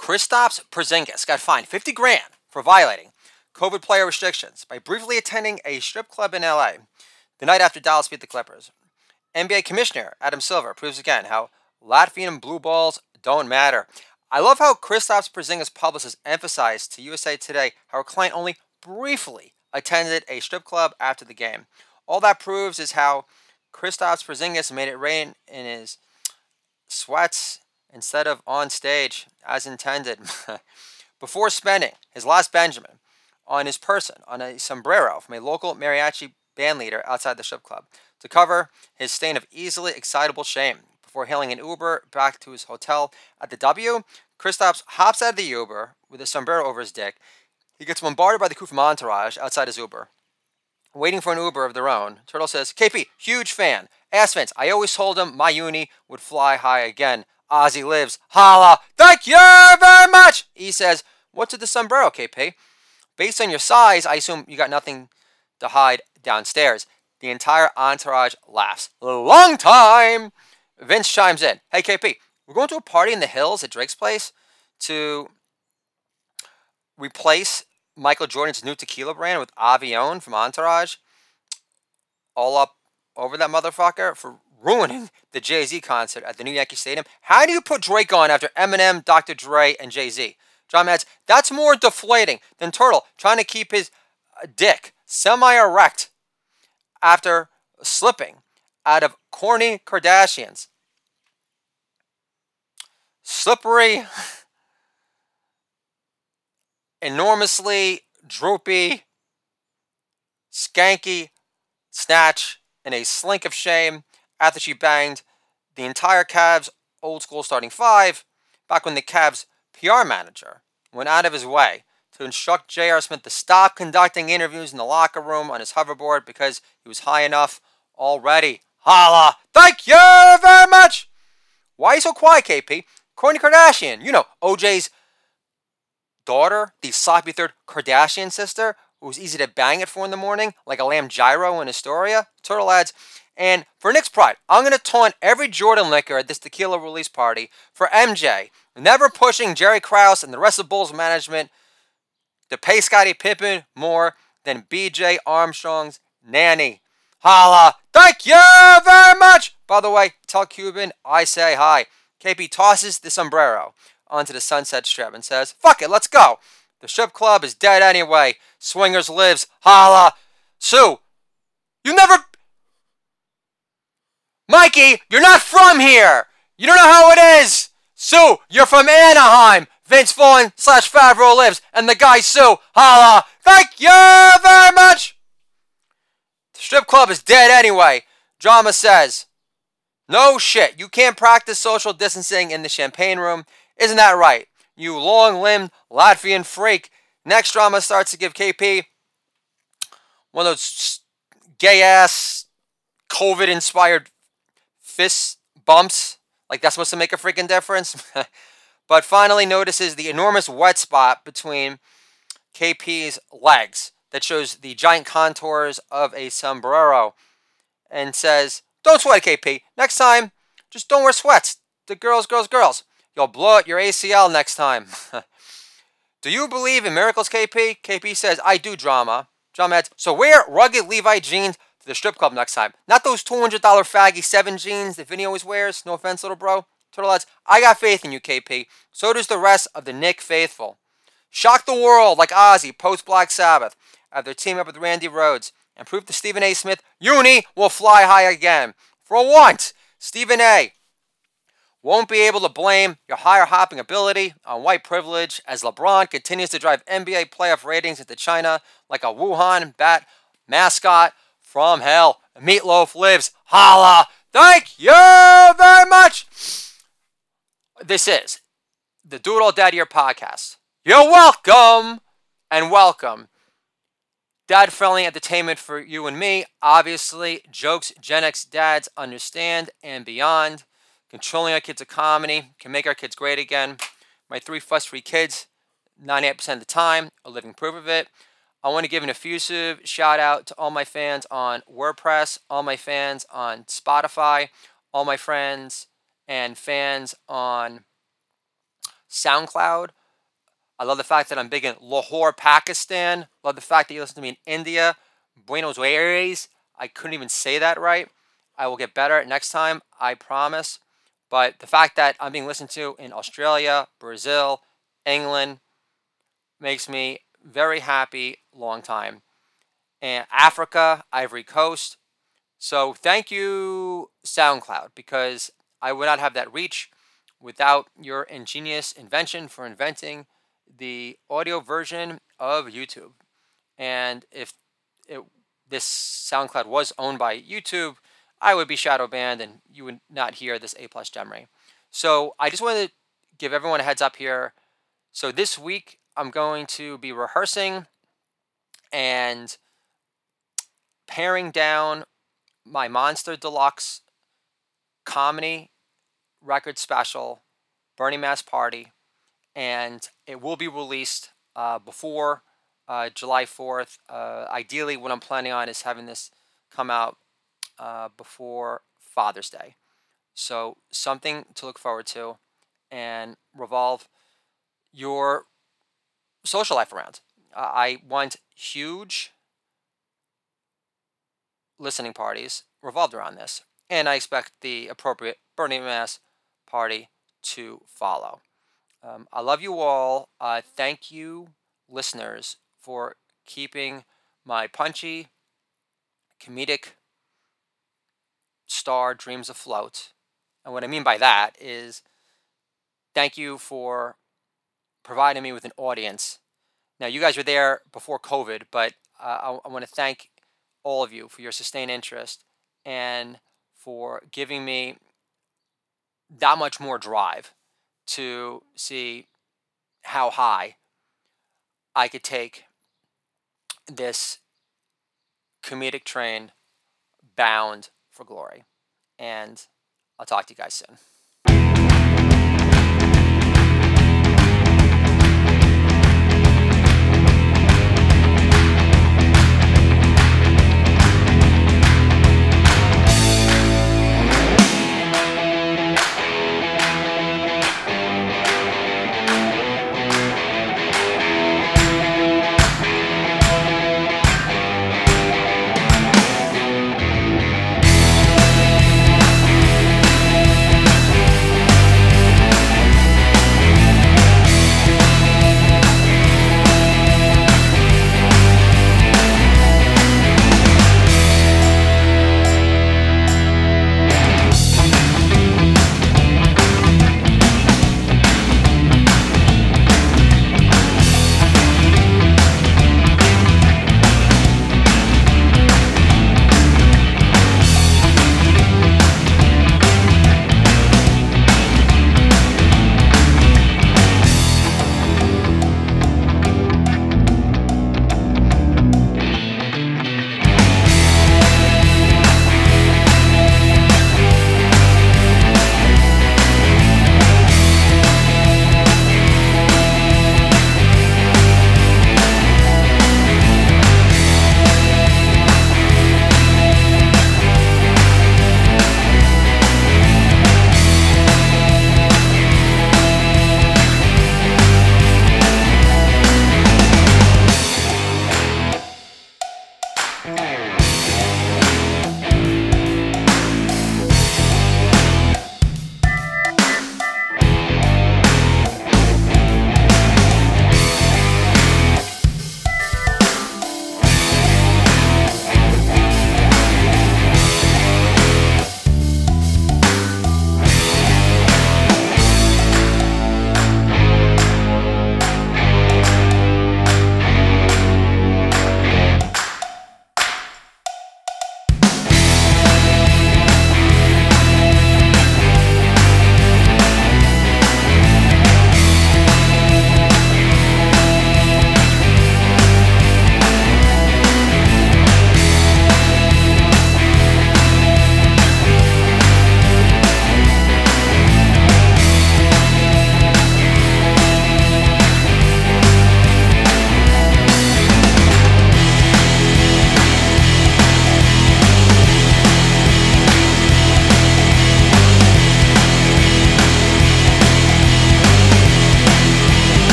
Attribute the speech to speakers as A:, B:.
A: Kristaps Porzingis got fined 50 grand for violating COVID player restrictions by briefly attending a strip club in LA the night after Dallas beat the Clippers. NBA Commissioner Adam Silver proves again how Latvian blue balls don't matter. I love how Kristaps Porzingis publicist emphasized to USA Today how her client only briefly attended a strip club after the game. All that proves is how Kristaps Porzingis made it rain in his sweats instead of on stage as intended. Before spending his last Benjamin on his person on a sombrero from a local mariachi band leader outside the strip club to cover his stain of easily excitable shame. Before hailing an Uber back to his hotel at the W, Kristaps hops out of the Uber with a sombrero over his dick. He gets bombarded by the crew from Entourage outside his Uber. Waiting for an Uber of their own, Turtle says, KP, huge fan. Ass Vince, I always told him my uni would fly high again. Ozzy lives. Holla. Thank you very much. He says, What's with the sombrero, KP? Based on your size, I assume you got nothing to hide downstairs. The entire entourage laughs. Long time. Vince chimes in. Hey, KP, we're going to a party in the hills at Drake's place to replace Michael Jordan's new tequila brand with Avion from Entourage. All up over that motherfucker for ruining the Jay Z concert at the New Yankee Stadium. How do you put Drake on after Eminem, Dr. Dre, and Jay Z? John adds, that's more deflating than Turtle trying to keep his uh, dick semi erect after slipping out of Kourtney Kardashian's. Slippery, enormously droopy, skanky snatch in a slink of shame after she banged the entire Cavs old school starting five back when the Cavs PR manager went out of his way to instruct J.R. Smith to stop conducting interviews in the locker room on his hoverboard because he was high enough already. Holla! Thank you very much! Why are you so quiet, KP? Kourtney Kardashian, you know, OJ's daughter, the sloppy third Kardashian sister, who was easy to bang it for in the morning, like a lamb gyro in Astoria. Turtle adds, and for Knicks pride, I'm going to taunt every Jordan liquor at this tequila release party for MJ, never pushing Jerry Krause and the rest of Bulls management to pay Scottie Pippen more than BJ Armstrong's nanny. Holla! Thank you very much! By the way, tell Cuban I say hi. KP tosses the sombrero onto the Sunset Strip and says, Fuck it, let's go. The strip club is dead anyway. Swingers lives. Holla! Sue, you never Mikey, you're not from here. You don't know how it is. Sue, you're from Anaheim. Vince Vaughn slash Favreau lives, and the guy Sue. Holla. Thank you very much. The strip club is dead anyway. Drama says. No shit. You can't practice social distancing in the champagne room. Isn't that right? You long limbed Latvian freak. Next drama starts to give KP one of those gay ass COVID inspired fist bumps. Like that's supposed to make a freaking difference. but finally notices the enormous wet spot between KP's legs that shows the giant contours of a sombrero and says, Don't sweat, KP. Next time, just don't wear sweats. The girls, girls, girls. You'll blow out your ACL next time. do you believe in miracles, KP? KP says, I do drama. Drama adds, so wear rugged Levi jeans the strip club next time. Not those $200 faggy 7 jeans that Vinny always wears. No offense, little bro. Turtle lads, I got faith in you, KP. So does the rest of the Knick faithful. Shock the world like Ozzy post Black Sabbath after team up with Randy Rhoads and prove to Stephen A. Smith, Uni will fly high again. For once, Stephen A. won't be able to blame your higher hopping ability on white privilege as LeBron continues to drive NBA playoff ratings into China like a Wuhan bat mascot from hell. Meatloaf lives. Holla! Thank you very much. This is the Doodle Daddy Your podcast. You're welcome and welcome. Dad friendly entertainment for you and me. Obviously, jokes Gen X dads understand and beyond. Controlling our kids' economy can make our kids great again. My three fuss free kids, 98% of the time, are living proof of it. I want to give an effusive shout out to all my fans on WordPress, all my fans on Spotify, all my friends and fans on SoundCloud, I love the fact that I'm big in Lahore, Pakistan. Love the fact that you listen to me in India, Buenos Aires. I couldn't even say that right. I will get better next time, I promise. But the fact that I'm being listened to in Australia, Brazil, England makes me very happy long time. And Africa, Ivory Coast. So thank you, SoundCloud, because I would not have that reach without your ingenious invention for inventing the audio version of YouTube. And if it, this SoundCloud was owned by YouTube, I would be shadow banned and you would not hear this A plus Gemry. So I just wanted to give everyone a heads up here. So this week I'm going to be rehearsing and paring down my Monster Deluxe comedy record special, Burning Mass Party, and it will be released uh, before uh, July 4th. Uh, ideally, what I'm planning on is having this come out uh, before Father's Day. So, something to look forward to and revolve your social life around. I want huge listening parties revolved around this. And I expect the appropriate Burning Mass party to follow. Um, I love you all. Uh, thank you, listeners, for keeping my punchy, comedic star dreams afloat. And what I mean by that is thank you for providing me with an audience. Now, you guys were there before COVID, but uh, I, I want to thank all of you for your sustained interest and for giving me that much more drive to see how high I could take this comedic train bound for glory. And I'll talk to you guys soon.